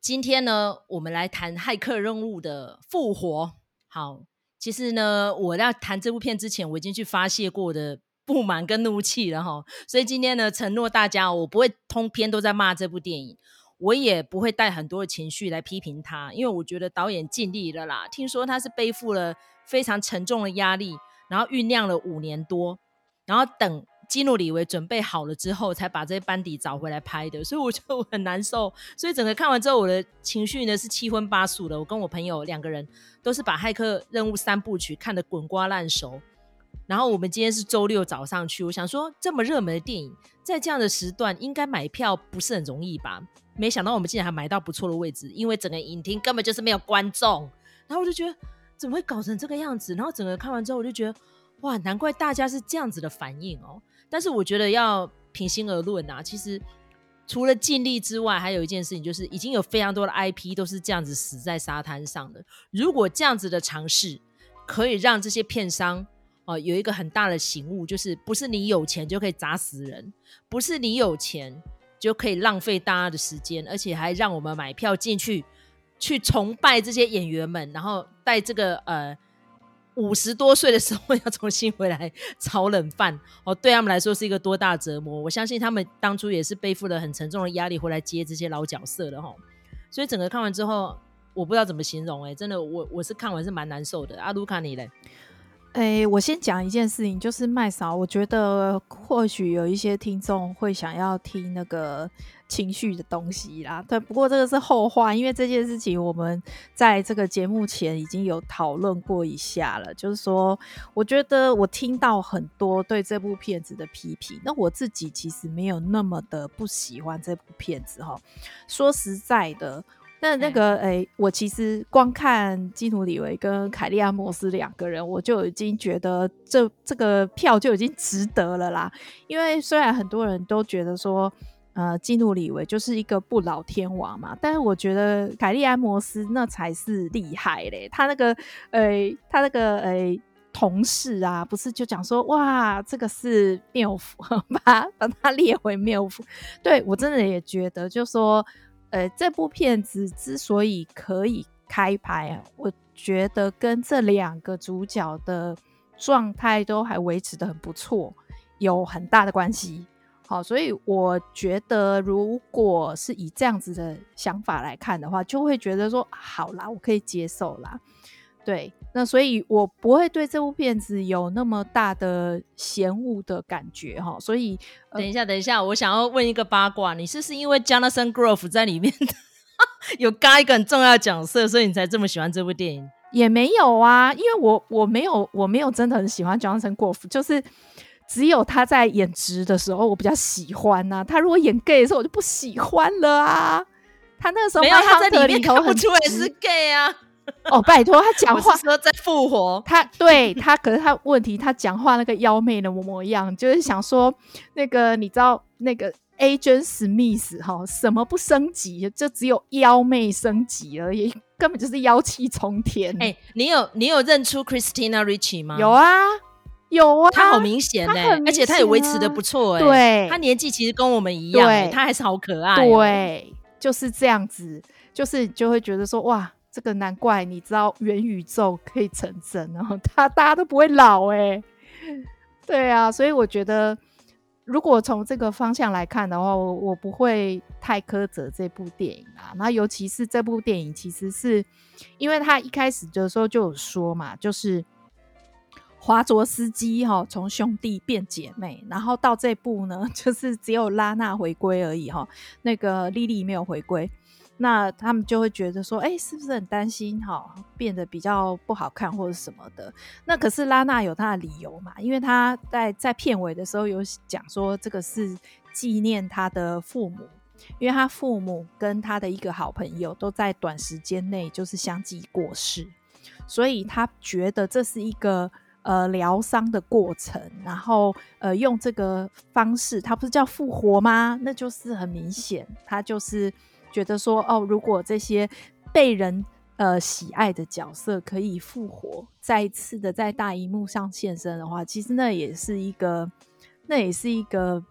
今天呢，我们来谈骇客任务的复活。好，其实呢，我要谈这部片之前，我已经去发泄过的不满跟怒气了哈。所以今天呢，承诺大家，我不会通篇都在骂这部电影，我也不会带很多的情绪来批评他，因为我觉得导演尽力了啦。听说他是背负了非常沉重的压力，然后酝酿了五年多，然后等。基努李维准备好了之后，才把这些班底找回来拍的，所以我就 很难受。所以整个看完之后，我的情绪呢是七荤八素的。我跟我朋友两个人都是把《骇客任务》三部曲看得滚瓜烂熟。然后我们今天是周六早上去，我想说这么热门的电影，在这样的时段应该买票不是很容易吧？没想到我们竟然还买到不错的位置，因为整个影厅根本就是没有观众。然后我就觉得怎么会搞成这个样子？然后整个看完之后，我就觉得哇，难怪大家是这样子的反应哦。但是我觉得要平心而论啊，其实除了尽力之外，还有一件事情就是已经有非常多的 IP 都是这样子死在沙滩上的。如果这样子的尝试可以让这些片商哦、呃、有一个很大的醒悟，就是不是你有钱就可以砸死人，不是你有钱就可以浪费大家的时间，而且还让我们买票进去去崇拜这些演员们，然后带这个呃。五十多岁的时候要重新回来炒冷饭哦，对他们来说是一个多大折磨。我相信他们当初也是背负了很沉重的压力回来接这些老角色的哈。所以整个看完之后，我不知道怎么形容哎、真的我我是看完是蛮难受的。阿卢卡你嘞？哎、我先讲一件事情，就是麦嫂，我觉得或许有一些听众会想要听那个情绪的东西啦。对，不过这个是后话，因为这件事情我们在这个节目前已经有讨论过一下了。就是说，我觉得我听到很多对这部片子的批评，那我自己其实没有那么的不喜欢这部片子哈。说实在的。那那个诶、欸，我其实光看基努里维跟凯利亚莫斯两个人，我就已经觉得这这个票就已经值得了啦。因为虽然很多人都觉得说，呃，基努里维就是一个不老天王嘛，但是我觉得凯利安摩斯那才是厉害嘞。他那个诶、欸，他那个诶、欸、同事啊，不是就讲说哇，这个是缪夫，把把他列为缪夫。对，我真的也觉得，就说。呃，这部片子之所以可以开拍啊，我觉得跟这两个主角的状态都还维持的很不错，有很大的关系。好，所以我觉得如果是以这样子的想法来看的话，就会觉得说好啦，我可以接受啦。对，那所以我不会对这部片子有那么大的嫌恶的感觉哈。所以，等一下，等一下，我想要问一个八卦，你是不是因为 Jonathan Groff 在里面 有嘎一个很重要的角色，所以你才这么喜欢这部电影？也没有啊，因为我我没有我没有真的很喜欢 Jonathan Groff，就是只有他在演直的时候我比较喜欢呐、啊。他如果演 gay 的时候我就不喜欢了啊。他那个时候没有他在里面看不出来是 gay 啊。哦，拜托，他讲话 说在复活，他对他，可是他问题，他讲话那个妖媚的模模样，就是想说那个你知道那个 Agent Smith 哈，什么不升级，就只有妖媚升级而已，根本就是妖气冲天。哎、欸，你有你有认出 Christina Ricci 吗？有啊，有啊，他好明显哎、欸啊，而且他也维持的不错哎、欸，对，他年纪其实跟我们一样、欸，他还是好可爱、喔，对，就是这样子，就是就会觉得说哇。这个难怪你知道元宇宙可以成真，然后他 大家都不会老哎、欸，对啊，所以我觉得如果从这个方向来看的话，我我不会太苛责这部电影啊。那尤其是这部电影，其实是因为他一开始的时候就有说嘛，就是华卓斯基哈从兄弟变姐妹，然后到这部呢，就是只有拉娜回归而已哈，那个莉莉没有回归。那他们就会觉得说，哎、是不是很担心哈，变得比较不好看或者什么的？那可是拉娜有她的理由嘛，因为她在在片尾的时候有讲说，这个是纪念她的父母，因为她父母跟她的一个好朋友都在短时间内就是相继过世，所以她觉得这是一个呃疗伤的过程，然后呃用这个方式，她不是叫复活吗？那就是很明显，他就是。觉得说哦，如果这些被人呃喜爱的角色可以复活，再一次的在大荧幕上现身的话，其实那也是一个，那也是一个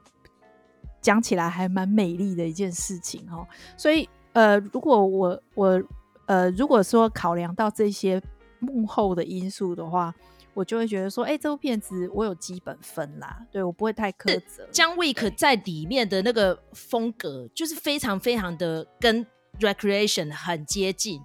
讲起来还蛮美丽的一件事情哦。所以呃，如果我我呃，如果说考量到这些幕后的因素的话，我就会觉得说，哎、欸，这部片子我有基本分啦，对我不会太苛责。John Wick 在里面的那个风格，就是非常非常的跟 Recreation 很接近，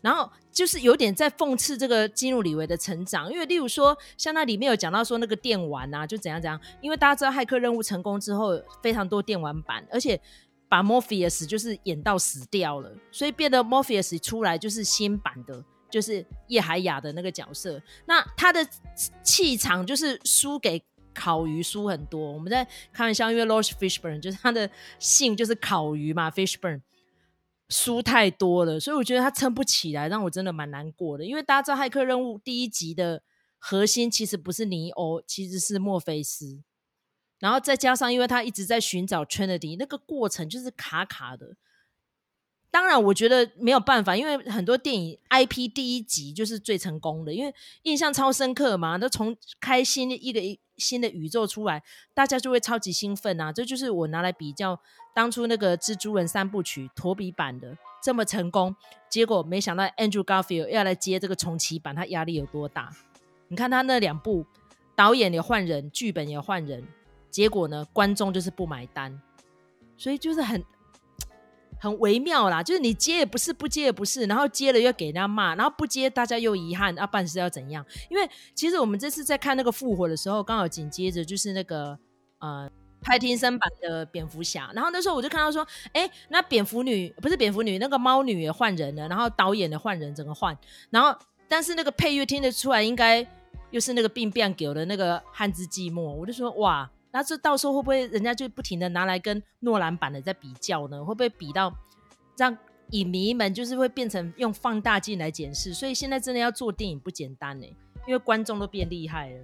然后就是有点在讽刺这个基努里维的成长，因为例如说，像那里面有讲到说那个电玩啊，就怎样怎样，因为大家知道骇客任务成功之后，非常多电玩版，而且把 Morpheus 就是演到死掉了，所以变得 Morpheus 出来就是新版的。就是叶海亚的那个角色，那他的气场就是输给烤鱼输很多。我们在开玩笑，因为 Laurence Fishburne 就是他的姓就是烤鱼嘛，Fishburne 输太多了，所以我觉得他撑不起来，让我真的蛮难过的。因为大家知道《骇客任务》第一集的核心其实不是尼欧，其实是墨菲斯，然后再加上因为他一直在寻找 Trinity，那个过程就是卡卡的。当然，我觉得没有办法，因为很多电影 IP 第一集就是最成功的，因为印象超深刻嘛。都从开新一个新的宇宙出来，大家就会超级兴奋啊！这就是我拿来比较当初那个蜘蛛人三部曲托比版的这么成功，结果没想到 Andrew Garfield 要来接这个重启版，他压力有多大？你看他那两部导演也换人，剧本也换人，结果呢，观众就是不买单，所以就是很。很微妙啦，就是你接也不是，不接也不是，然后接了又给人家骂，然后不接大家又遗憾，啊，办事要怎样？因为其实我们这次在看那个复活的时候，刚好紧接着就是那个呃派汀森版的蝙蝠侠，然后那时候我就看到说，哎，那蝙蝠女不是蝙蝠女，那个猫女也换人了，然后导演的换人，整个换，然后但是那个配乐听得出来，应该又是那个病变狗的那个汉字寂寞，我就说哇。那这到时候会不会人家就不停的拿来跟诺兰版的在比较呢？会不会比到让影迷们就是会变成用放大镜来检视？所以现在真的要做电影不简单呢，因为观众都变厉害了。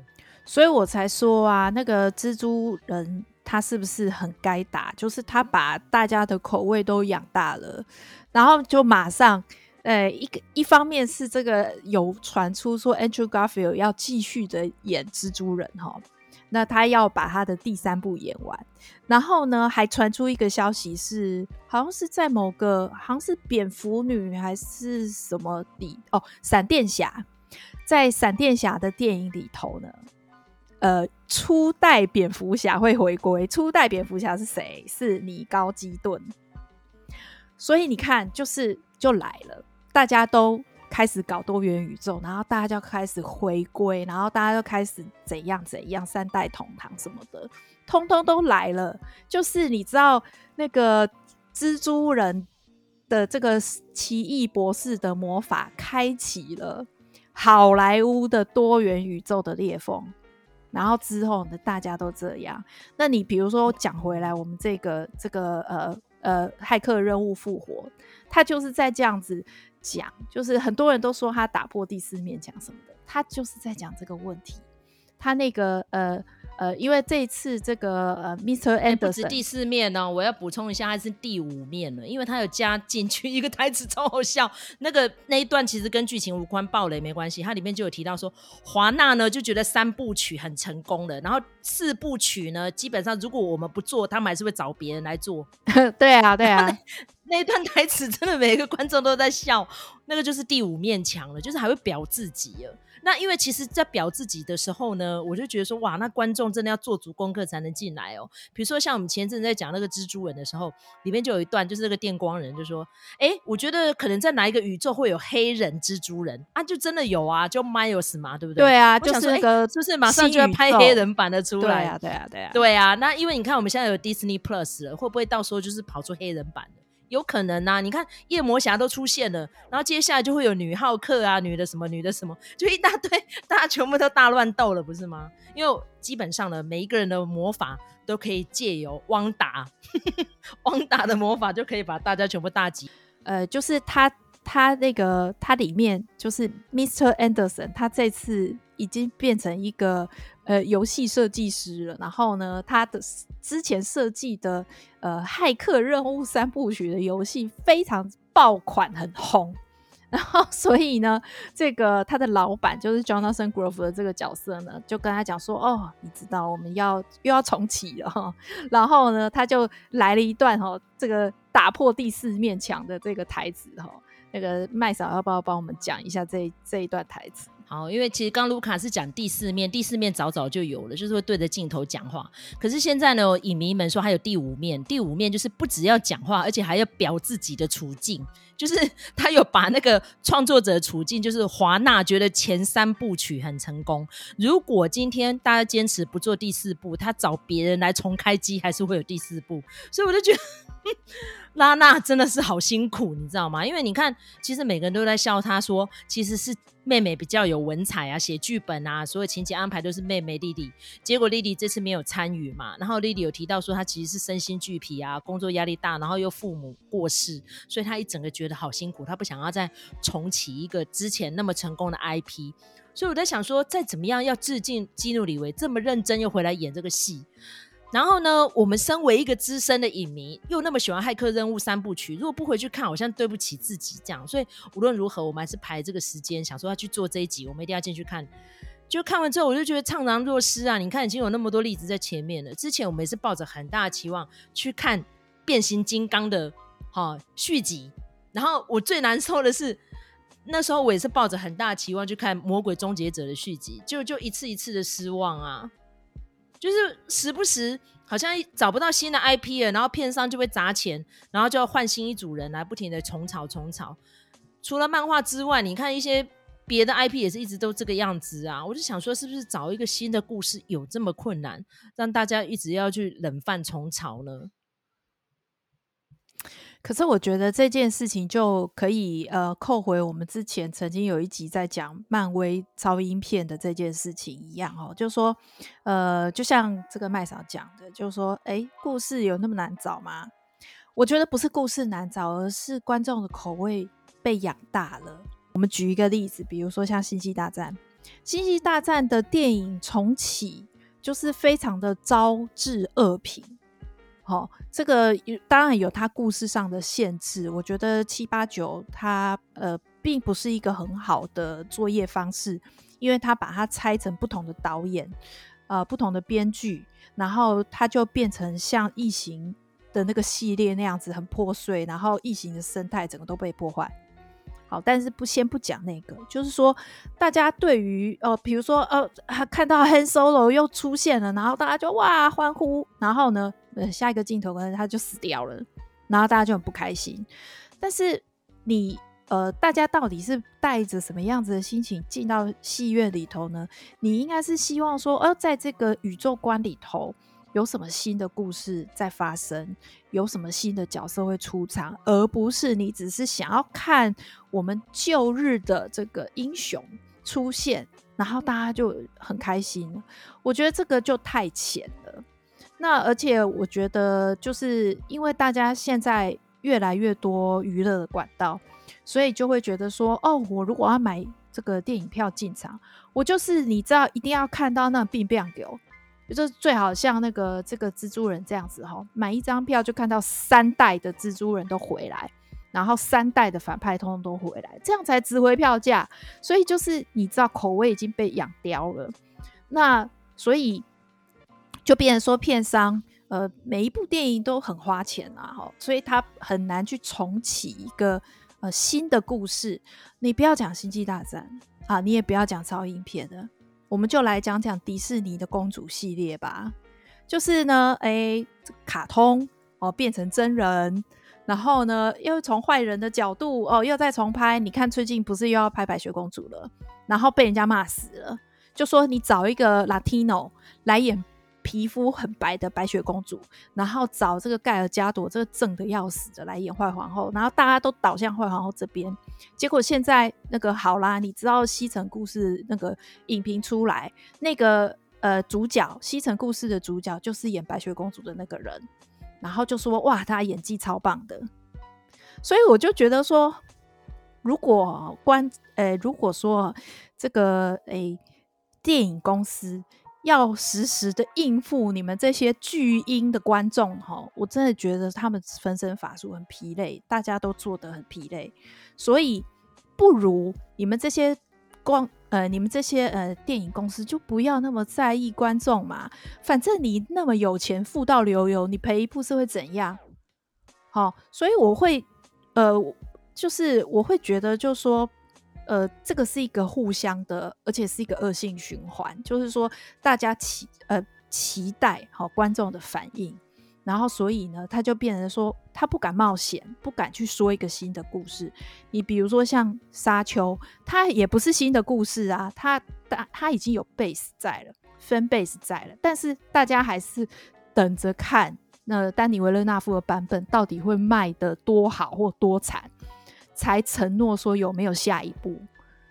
所以我才说啊，那个蜘蛛人他是不是很该打？就是他把大家的口味都养大了，然后就马上，呃，一个一方面是这个有传出说 Andrew Garfield 要继续的演蜘蛛人哈。那他要把他的第三部演完，然后呢，还传出一个消息是，好像是在某个，好像是蝙蝠女还是什么里哦，闪电侠，在闪电侠的电影里头呢，呃，初代蝙蝠侠会回归。初代蝙蝠侠是谁？是米高基顿。所以你看，就是就来了，大家都。开始搞多元宇宙，然后大家就开始回归，然后大家就开始怎样怎样，三代同堂什么的，通通都来了。就是你知道那个蜘蛛人的这个奇异博士的魔法开启了好莱坞的多元宇宙的裂缝，然后之后呢，大家都这样。那你比如说讲回来，我们这个这个呃呃骇客任务复活，他就是在这样子。讲就是很多人都说他打破第四面墙什么的，他就是在讲这个问题。他那个呃呃，因为这一次这个呃，Mr. Anderson 第四面呢，我要补充一下，他是第五面了，因为他有加进去一个台词超好笑。那个那一段其实跟剧情无关，暴雷没关系。它里面就有提到说，华纳呢就觉得三部曲很成功了，然后四部曲呢，基本上如果我们不做，他们还是会找别人来做。对啊，对啊。那一段台词真的每个观众都在笑，那个就是第五面墙了，就是还会表自己了。那因为其实，在表自己的时候呢，我就觉得说，哇，那观众真的要做足功课才能进来哦。比如说，像我们前阵在讲那个蜘蛛人的时候，里面就有一段，就是那个电光人就说，哎，我觉得可能在哪一个宇宙会有黑人蜘蛛人啊？就真的有啊，就 Miles 嘛，对不对？对啊，就是那个，就是马上就要拍黑人版的出来。对啊，对啊，对啊，对啊。那因为你看，我们现在有 Disney Plus 了，会不会到时候就是跑出黑人版的？有可能呐、啊，你看夜魔侠都出现了，然后接下来就会有女浩克啊，女的什么，女的什么，就一大堆，大家全部都大乱斗了，不是吗？因为基本上呢，每一个人的魔法都可以借由汪达，汪达的魔法就可以把大家全部大集。呃，就是他他那个他里面就是 Mr. Anderson，他这次已经变成一个。呃，游戏设计师了，然后呢，他的之前设计的呃《骇客任务》三部曲的游戏非常爆款，很红。然后，所以呢，这个他的老板就是 Jonathan Groff 的这个角色呢，就跟他讲说：“哦，你知道我们要又要重启了哈。”然后呢，他就来了一段哦，这个。打破第四面墙的这个台词哈。那个麦嫂要不要帮我们讲一下这这一段台词？好，因为其实刚卢卡是讲第四面，第四面早早就有了，就是会对着镜头讲话。可是现在呢，影迷们说还有第五面，第五面就是不只要讲话，而且还要表自己的处境，就是 他有把那个创作者处境，就是华纳觉得前三部曲很成功，如果今天大家坚持不做第四部，他找别人来重开机，还是会有第四部。所以我就觉得。拉娜真的是好辛苦，你知道吗？因为你看，其实每个人都在笑她，说其实是妹妹比较有文采啊，写剧本啊，所有情节安排都是妹妹莉莉。结果莉莉这次没有参与嘛，然后莉莉有提到说她其实是身心俱疲啊，工作压力大，然后又父母过世，所以她一整个觉好辛苦，他不想要再重启一个之前那么成功的 IP。所以我在想说，再怎么样要致敬基努里维这么认真又回来演这个戏。然后呢，我们身为一个资深的影迷，又那么喜欢《骇客任务》三部曲，如果不回去看，好像对不起自己这样。所以无论如何，我们还是排这个时间，想说要去做这一集，我们一定要进去看。就看完之后，我就觉得怅然若失啊！你看，已经有那么多例子在前面了。之前我们也是抱着很大的期望去看《变形金刚》的哈续集，然后我最难受的是，那时候我也是抱着很大期望去看《魔鬼终结者》的续集，就就一次一次的失望啊。就是时不时好像找不到新的 IP 了，然后片商就会砸钱，然后就要换新一组人来不停的重炒重炒。除了漫画之外，你看一些别的 IP 也是一直都这个样子啊。我就想说，是不是找一个新的故事有这么困难，让大家一直要去冷饭重炒呢？可是我觉得这件事情就可以呃扣回我们之前曾经有一集在讲漫威超英片的这件事情一样哦，就是说呃就像这个麦嫂讲的，就是说诶，故事有那么难找吗？我觉得不是故事难找，而是观众的口味被养大了。我们举一个例子，比如说像《星际大战》，《星际大战》的电影重启就是非常的招致恶评。哦，这个当然有它故事上的限制。我觉得七八九它呃并不是一个很好的作业方式，因为它把它拆成不同的导演，呃不同的编剧，然后它就变成像异形的那个系列那样子很破碎，然后异形的生态整个都被破坏。好，但是不先不讲那个，就是说，大家对于呃，比如说呃，看到 Han Solo 又出现了，然后大家就哇欢呼，然后呢，下一个镜头可能他就死掉了，然后大家就很不开心。但是你呃，大家到底是带着什么样子的心情进到戏院里头呢？你应该是希望说，呃，在这个宇宙观里头。有什么新的故事在发生？有什么新的角色会出场？而不是你只是想要看我们旧日的这个英雄出现，然后大家就很开心。我觉得这个就太浅了。那而且我觉得，就是因为大家现在越来越多娱乐的管道，所以就会觉得说，哦，我如果要买这个电影票进场，我就是你知道一定要看到那病变流。就是最好像那个这个蜘蛛人这样子哈，买一张票就看到三代的蜘蛛人都回来，然后三代的反派通通都回来，这样才值回票价。所以就是你知道口味已经被养刁了，那所以就变成说片商呃每一部电影都很花钱啊哈，所以他很难去重启一个呃新的故事。你不要讲星际大战啊，你也不要讲超英片的。我们就来讲讲迪士尼的公主系列吧，就是呢，哎，卡通哦变成真人，然后呢又从坏人的角度哦又再重拍。你看最近不是又要拍白雪公主了，然后被人家骂死了，就说你找一个 Latino 来演。皮肤很白的白雪公主，然后找这个盖尔加朵这个正的要死的来演坏皇后，然后大家都倒向坏皇后这边。结果现在那个好啦，你知道西城故事那个影评出来，那个呃主角西城故事的主角就是演白雪公主的那个人，然后就说哇，他演技超棒的。所以我就觉得说，如果关呃如果说这个诶、电影公司。要实时的应付你们这些巨婴的观众哈，我真的觉得他们分身乏术，很疲累，大家都做得很疲累，所以不如你们这些光呃，你们这些呃电影公司就不要那么在意观众嘛，反正你那么有钱，富到流油，你赔一部是会怎样？好，所以我会呃，就是我会觉得，就说。呃，这个是一个互相的，而且是一个恶性循环，就是说大家期呃期待好、哦、观众的反应，然后所以呢，他就变成说他不敢冒险，不敢去说一个新的故事。你比如说像沙丘，它也不是新的故事啊，它它它已经有 base 在了，fan base 在了，但是大家还是等着看那丹尼维勒纳夫的版本到底会卖得多好或多惨。才承诺说有没有下一步，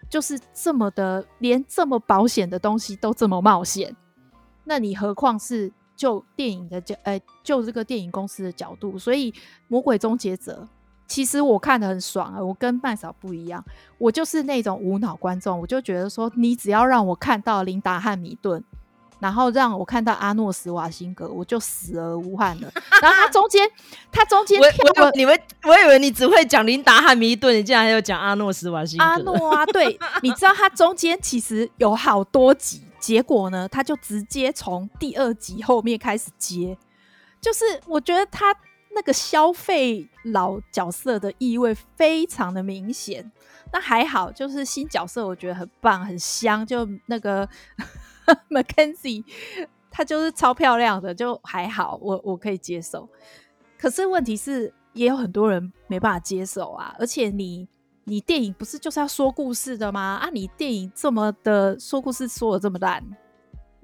就是这么的，连这么保险的东西都这么冒险，那你何况是就电影的角，呃，就这个电影公司的角度，所以《魔鬼终结者》其实我看得很爽啊，我跟麦嫂不一样，我就是那种无脑观众，我就觉得说，你只要让我看到琳达汉米顿。然后让我看到阿诺斯瓦辛格，我就死而无憾了。然后他中间，他中间跳了，你们，我以为你只会讲琳达汉密顿，你竟然还有讲阿诺斯瓦辛格。阿诺啊，对，你知道他中间其实有好多集，结果呢，他就直接从第二集后面开始接，就是我觉得他那个消费老角色的意味非常的明显。那还好，就是新角色我觉得很棒，很香，就那个。Mackenzie，她就是超漂亮的，就还好，我我可以接受。可是问题是，也有很多人没办法接受啊。而且你你电影不是就是要说故事的吗？啊，你电影这么的说故事说的这么烂。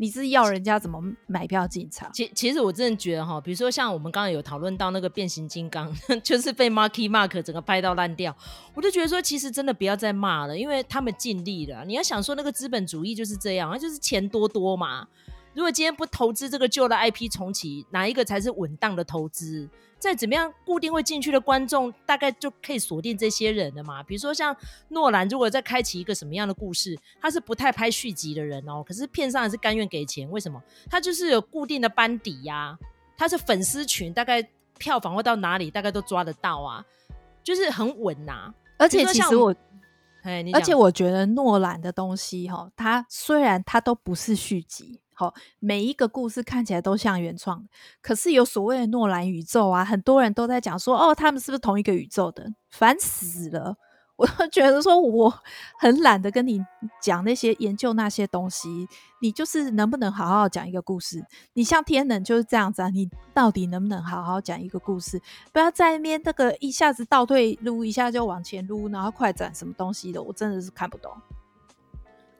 你是要人家怎么买票进场？其其实我真的觉得哈，比如说像我们刚刚有讨论到那个变形金刚，就是被 Marky Mark 整个拍到烂掉，我就觉得说，其实真的不要再骂了，因为他们尽力了。你要想说那个资本主义就是这样，那就是钱多多嘛。如果今天不投资这个旧的 IP 重启，哪一个才是稳当的投资？再怎么样，固定会进去的观众大概就可以锁定这些人了嘛。比如说像诺兰，如果再开启一个什么样的故事，他是不太拍续集的人哦。可是片上还是甘愿给钱，为什么？他就是有固定的班底呀、啊，他是粉丝群，大概票房会到哪里，大概都抓得到啊，就是很稳呐、啊。而且其实我，而且我觉得诺兰的东西哈，他虽然他都不是续集。好，每一个故事看起来都像原创，可是有所谓的诺兰宇宙啊，很多人都在讲说，哦，他们是不是同一个宇宙的？烦死了！我都觉得说，我很懒得跟你讲那些研究那些东西，你就是能不能好好讲一个故事？你像天能就是这样子啊，你到底能不能好好讲一个故事？不要在那边那个一下子倒退撸，一下就往前撸，然后快转什么东西的，我真的是看不懂。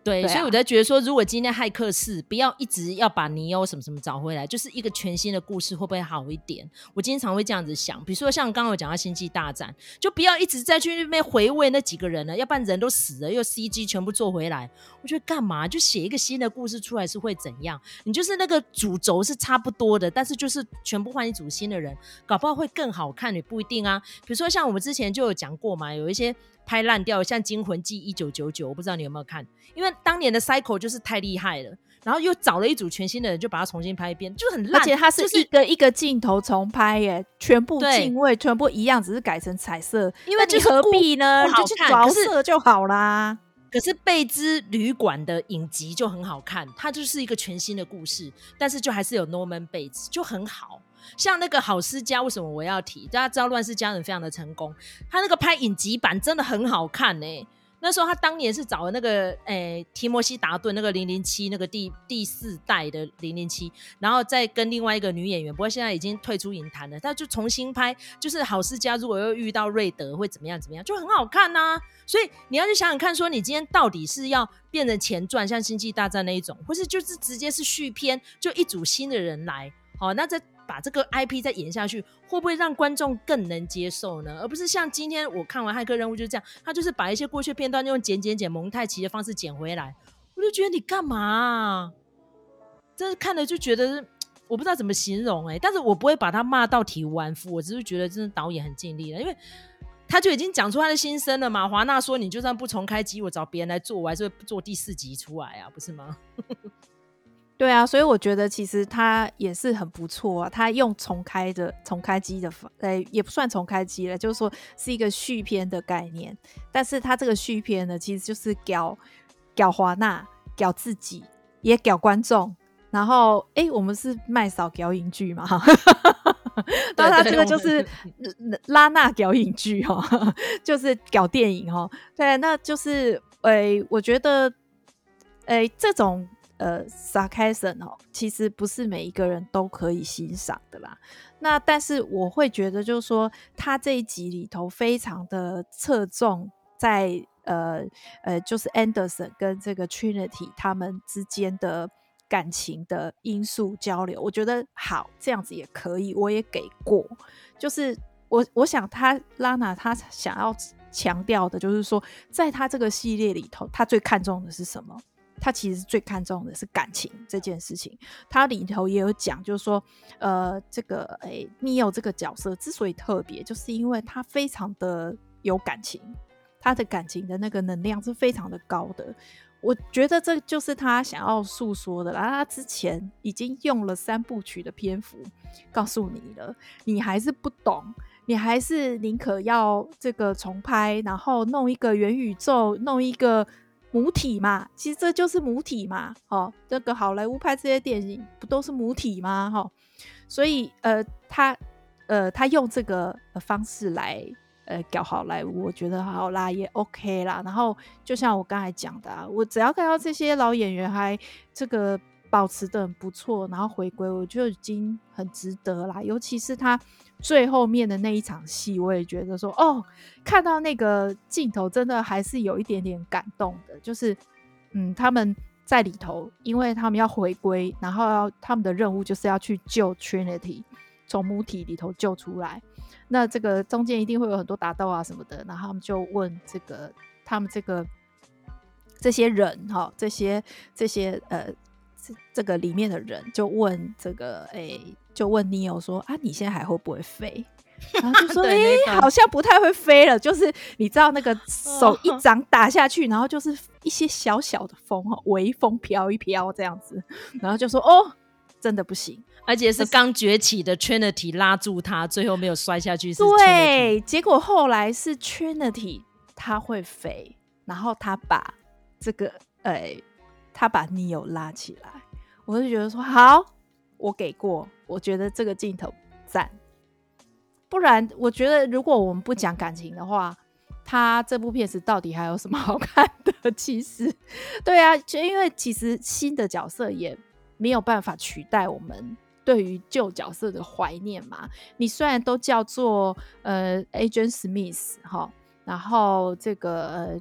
对，对啊、所以我在觉得说，如果今天骇客四不要一直要把尼欧什么什么找回来，就是一个全新的故事，会不会好一点？我经常会这样子想。比如说像刚刚我讲到星际大战，就不要一直再去那边回味那几个人了，要不然人都死了，又 CG 全部做回来，我觉得干嘛？就写一个新的故事出来是会怎样？你就是那个主轴是差不多的，但是就是全部换一组新的人，搞不好会更好看，也不一定啊。比如说像我们之前就有讲过嘛，有一些。拍烂掉，像《惊魂记》一九九九，我不知道你有没有看，因为当年的 Cycle 就是太厉害了，然后又找了一组全新的人，就把它重新拍一遍，就很烂。而且它是一个一个镜头重拍耶，全部镜位全部一样，只是改成彩色。因为你何必呢？你就去着色就好啦。可是贝兹旅馆的影集就很好看，它就是一个全新的故事，但是就还是有 Norman Bates，就很好。像那个好思家，为什么我要提？大家知道《乱世佳人》非常的成功，他那个拍影集版真的很好看呢、那时候他当年是找了那个诶、提摩西达顿那个零零七那个第第四代的零零七，然后再跟另外一个女演员，不过现在已经退出影坛了，他就重新拍，就是好思家如果又遇到瑞德会怎么样怎么样，就很好看呐、所以你要去想想看，说你今天到底是要变成前传，像《星际大战》那一种，或是就是直接是续篇，就一组新的人来，好，那在。把这个 IP 再演下去，会不会让观众更能接受呢？而不是像今天我看完《骇客任务》就是这样，他就是把一些过去片段用剪剪剪蒙太奇的方式剪回来，我就觉得你干嘛啊？真是看了就觉得我不知道怎么形容哎、但是我不会把他骂到体无完肤，我只是觉得真的导演很尽力了，因为他就已经讲出他的心声了嘛。华纳说你就算不重开机，我找别人来做，我还是会做第四集出来啊，不是吗？对啊，所以我觉得其实它也是很不错啊。它用重开的重开机的方，呃，也不算重开机了，就是说是一个续篇的概念。但是它这个续篇呢，其实就是搞搞华纳，搞自己，也搞观众。然后，哎，我们是麦嫂搞影剧嘛？然后他这个就是拉纳搞影剧哈，就是搞电影哈。对，那就是诶、欸，我觉得诶、欸，这种呃 sarcasm 哦，其实不是每一个人都可以欣赏的啦。那但是我会觉得，就是说他这一集里头非常的侧重在。呃呃，就是 Anderson 跟这个 Trinity 他们之间的感情的因素交流，我觉得好，这样子也可以，我也给过。就是我我想他拉娜他想要强调的，就是说，在他这个系列里头，他最看重的是什么？他其实最看重的是感情这件事情。他里头也有讲，就是说，呃，这个诶，Neo 这个角色之所以特别，就是因为他非常的有感情。他的感情的那个能量是非常的高的，我觉得这就是他想要诉说的啦。他之前已经用了三部曲的篇幅告诉你了，你还是不懂，你还是宁可要这个重拍，然后弄一个元宇宙，弄一个母体嘛。其实这就是母体嘛，哦，这个好莱坞拍这些电影不都是母体吗？哈，所以呃，他呃，他用这个方式来。呃，搞好莱坞，我觉得好啦，也 OK 啦。然后就像我刚才讲的啊，我只要看到这些老演员还这个保持得很不错，然后回归，我就已经很值得啦。尤其是他最后面的那一场戏，我也觉得说，哦，看到那个镜头，真的还是有一点点感动的。就是，嗯，他们在里头，因为他们要回归，然后要他们的任务就是要去救 Trinity，从母体里头救出来。那这个中间一定会有很多打斗啊什么的，然后他们就问这个他们这个这些人哈、这些这些呃这这个里面的人就问这个哎，就问 Neo 说啊，你现在还会不会飞？然后就说哎，好像不太会飞了，就是你知道那个手一掌打下去，然后就是一些小小的风哈，微风飘一飘这样子，然后就说哦，真的不行。而且是刚崛起的 Trinity 拉住他，最后没有摔下去。对，结果后来是 Trinity 他会飞，然后他把这个，呃、欸，他把 Neo 拉起来，我就觉得说好，我给过，我觉得这个镜头赞。不然，我觉得如果我们不讲感情的话，他这部片子到底还有什么 好看的？其实，对啊，就因为其实新的角色也没有办法取代我们。对于旧角色的怀念嘛，你虽然都叫做呃 Agent Smith 哈，然后这个呃，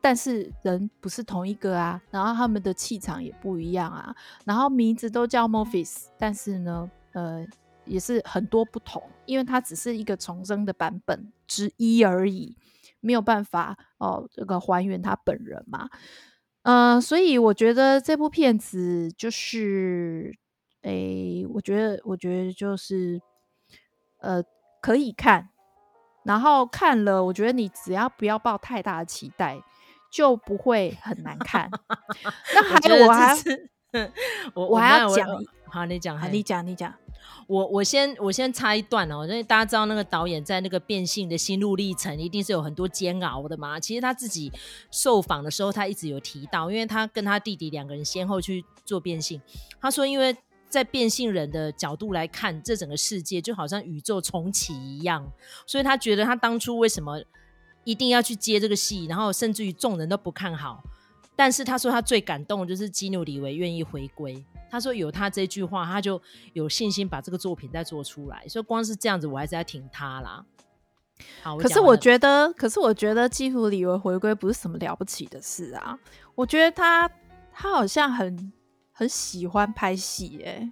但是人不是同一个啊，然后他们的气场也不一样啊，然后名字都叫 Morpheus，但是呢，呃，也是很多不同，因为它只是一个重生的版本之一而已，没有办法哦，这个还原他本人嘛，嗯、呃，所以我觉得这部片子就是。诶、欸，我觉得，我觉得就是，呃，可以看，然后看了，我觉得你只要不要抱太大的期待，就不会很难看。那还有，我还，我我还要讲，好，你讲，你讲，你讲。我我先我先插一段哦，因为大家知道那个导演在那个变性的心路历程，一定是有很多煎熬的嘛。其实他自己受访的时候，他一直有提到，因为他跟他弟弟两个人先后去做变性，他说因为。在变性人的角度来看，这整个世界就好像宇宙重启一样，所以他觉得他当初为什么一定要去接这个戏，然后甚至于众人都不看好，但是他说他最感动的就是基努里维愿意回归，他说有他这句话，他就有信心把这个作品再做出来，所以光是这样子，我还是在挺他啦。好，可是我觉得，可是我觉得基努里维回归不是什么了不起的事啊，我觉得他他好像很。很喜欢拍戏哎，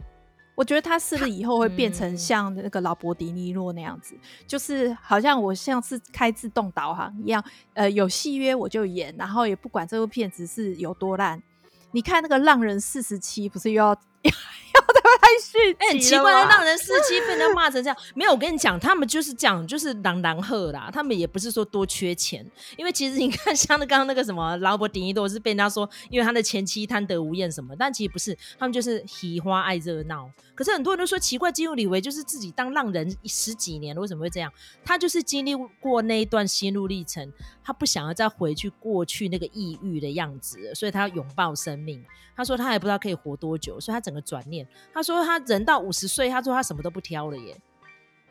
我觉得他是不是以后会变成像那个老伯迪尼诺那样子，嗯、就是好像我像是开自动导航一样，呃，有戏约我就演，然后也不管这部片子是有多烂。你看那个《浪人四十七》，不是又要 要？太逊，哎，很奇怪，让人四七被人家骂成这样。没有，我跟你讲，他们就是讲，就是狼狼赫啦。他们也不是说多缺钱，因为其实你看，像那刚刚那个什么劳勃迪尼多是被人家说，因为他的前妻贪得无厌什么，但其实不是，他们就是喜欢爱热闹。可是很多人都说奇怪，基努李维就是自己当浪人十几年了，为什么会这样？他就是经历过那一段心路历程，他不想要再回去过去那个抑郁的样子，所以他要拥抱生命。他说他也不知道可以活多久，所以他整个转念。说他人到五十岁，他说他什么都不挑了耶。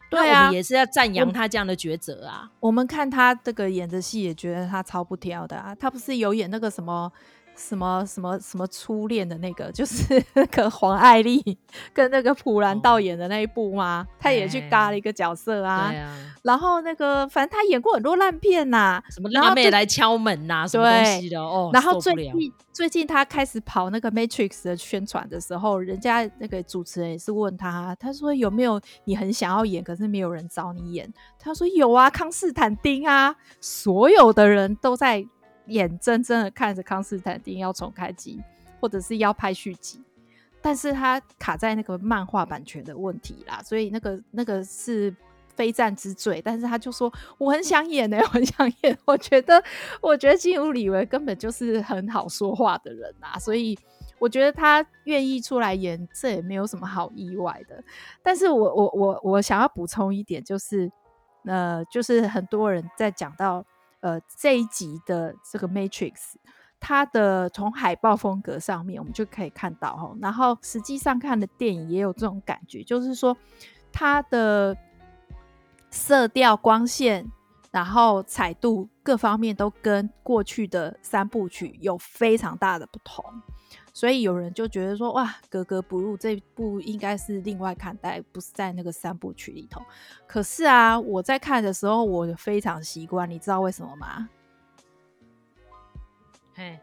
对啊，我们也是要赞扬他这样的抉择啊。我们看他这个演的戏，也觉得他超不挑的啊。他不是有演那个什么？什么什么什么初恋的那个，就是那个黄爱丽跟那个普兰道演的那一部吗？哦、他也去嘎了一个角色啊。对啊。然后那个，反正他演过很多烂片呐、啊，什么辣妹来敲门呐、啊，什么东西的哦。然后最近最近他开始跑那个 Matrix 的宣传的时候，人家那个主持人也是问他，他说有没有你很想要演，可是没有人找你演？他说有啊，康斯坦丁啊，所有的人都在。眼睁睁的看着康斯坦丁要重开机，或者是要拍续集，但是他卡在那个漫画版权的问题啦，所以那个那个是非战之罪。但是他就说我很想演呢、我很想演。我觉得，我觉得金乌里维根本就是很好说话的人啊，所以我觉得他愿意出来演，这也没有什么好意外的。但是我我我我想要补充一点，就是呃，就是很多人在讲到。呃，这一集的这个 Matrix，它的从海报风格上面，我们就可以看到哈，然后实际上看的电影也有这种感觉，就是说它的色调、光线，然后彩度各方面都跟过去的三部曲有非常大的不同。所以有人就觉得说，哇，格格不入，这部应该是另外看待，不是在那个三部曲里头。可是啊，我在看的时候，我非常习惯，你知道为什么吗？嘿，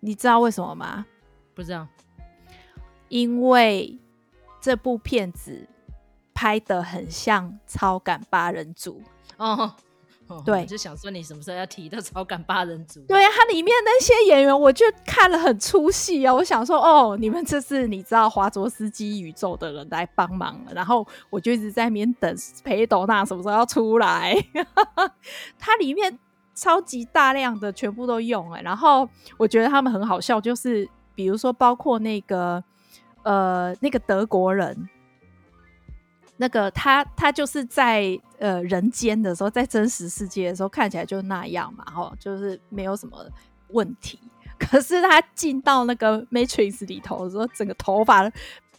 你知道为什么吗？不知道，因为这部片子拍的很像超感八人组哦。哦、对，就想说你什么时候要提到超感八人组？对啊，它里面那些演员，我就看了很出戏啊。我想说，哦，你们这是你知道华卓斯基宇宙的人来帮忙，然后我就一直在那边等裴斗娜什么时候要出来。它里面超级大量的全部都用哎，然后我觉得他们很好笑，就是比如说包括那个呃那个德国人。那个他他就是在呃人间的时候，在真实世界的时候看起来就那样嘛，吼，就是没有什么问题。可是他进到那个 Matrix 里头的时候，整个头发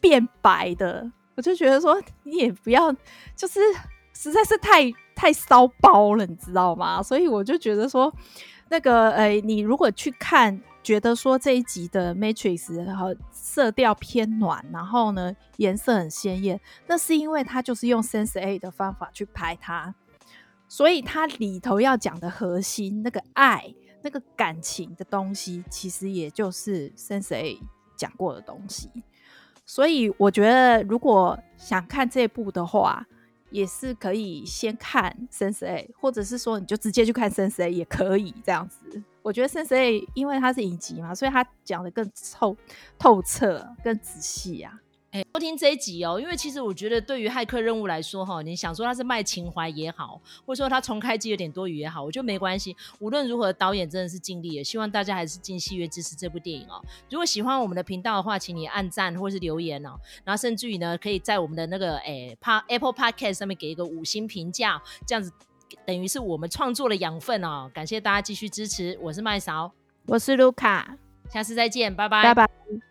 变白的，我就觉得说你也不要，就是实在是太太骚包了，你知道吗？所以我就觉得说，那个呃，你如果去看。觉得说这一集的 Matrix 然后色调偏暖，然后呢颜色很鲜艳，那是因为它就是用 Sense A 的方法去拍它，所以它里头要讲的核心那个爱、那个感情的东西，其实也就是 Sense A 讲过的东西。所以我觉得如果想看这部的话，也是可以先看 Sense A，或者是说你就直接去看 Sense A 也可以这样子。我觉得 Sense A 因为它是影集嘛，所以他讲的更透透彻、更仔细啊。哎、欸，收听这一集哦，因为其实我觉得对于骇客任务来说，哈，你想说他是卖情怀也好，或者说他重开机有点多余也好，我觉得没关系。无论如何，导演真的是尽力了，希望大家还是进戏院支持这部电影哦。如果喜欢我们的频道的话，请你按赞或是留言哦，然后甚至于呢，可以在我们的那个哎 Apple Podcast 上面给一个五星评价，这样子等于是我们创作的养分哦。感谢大家继续支持，我是麦勺，我是卢卡，下次再见，拜拜，拜拜。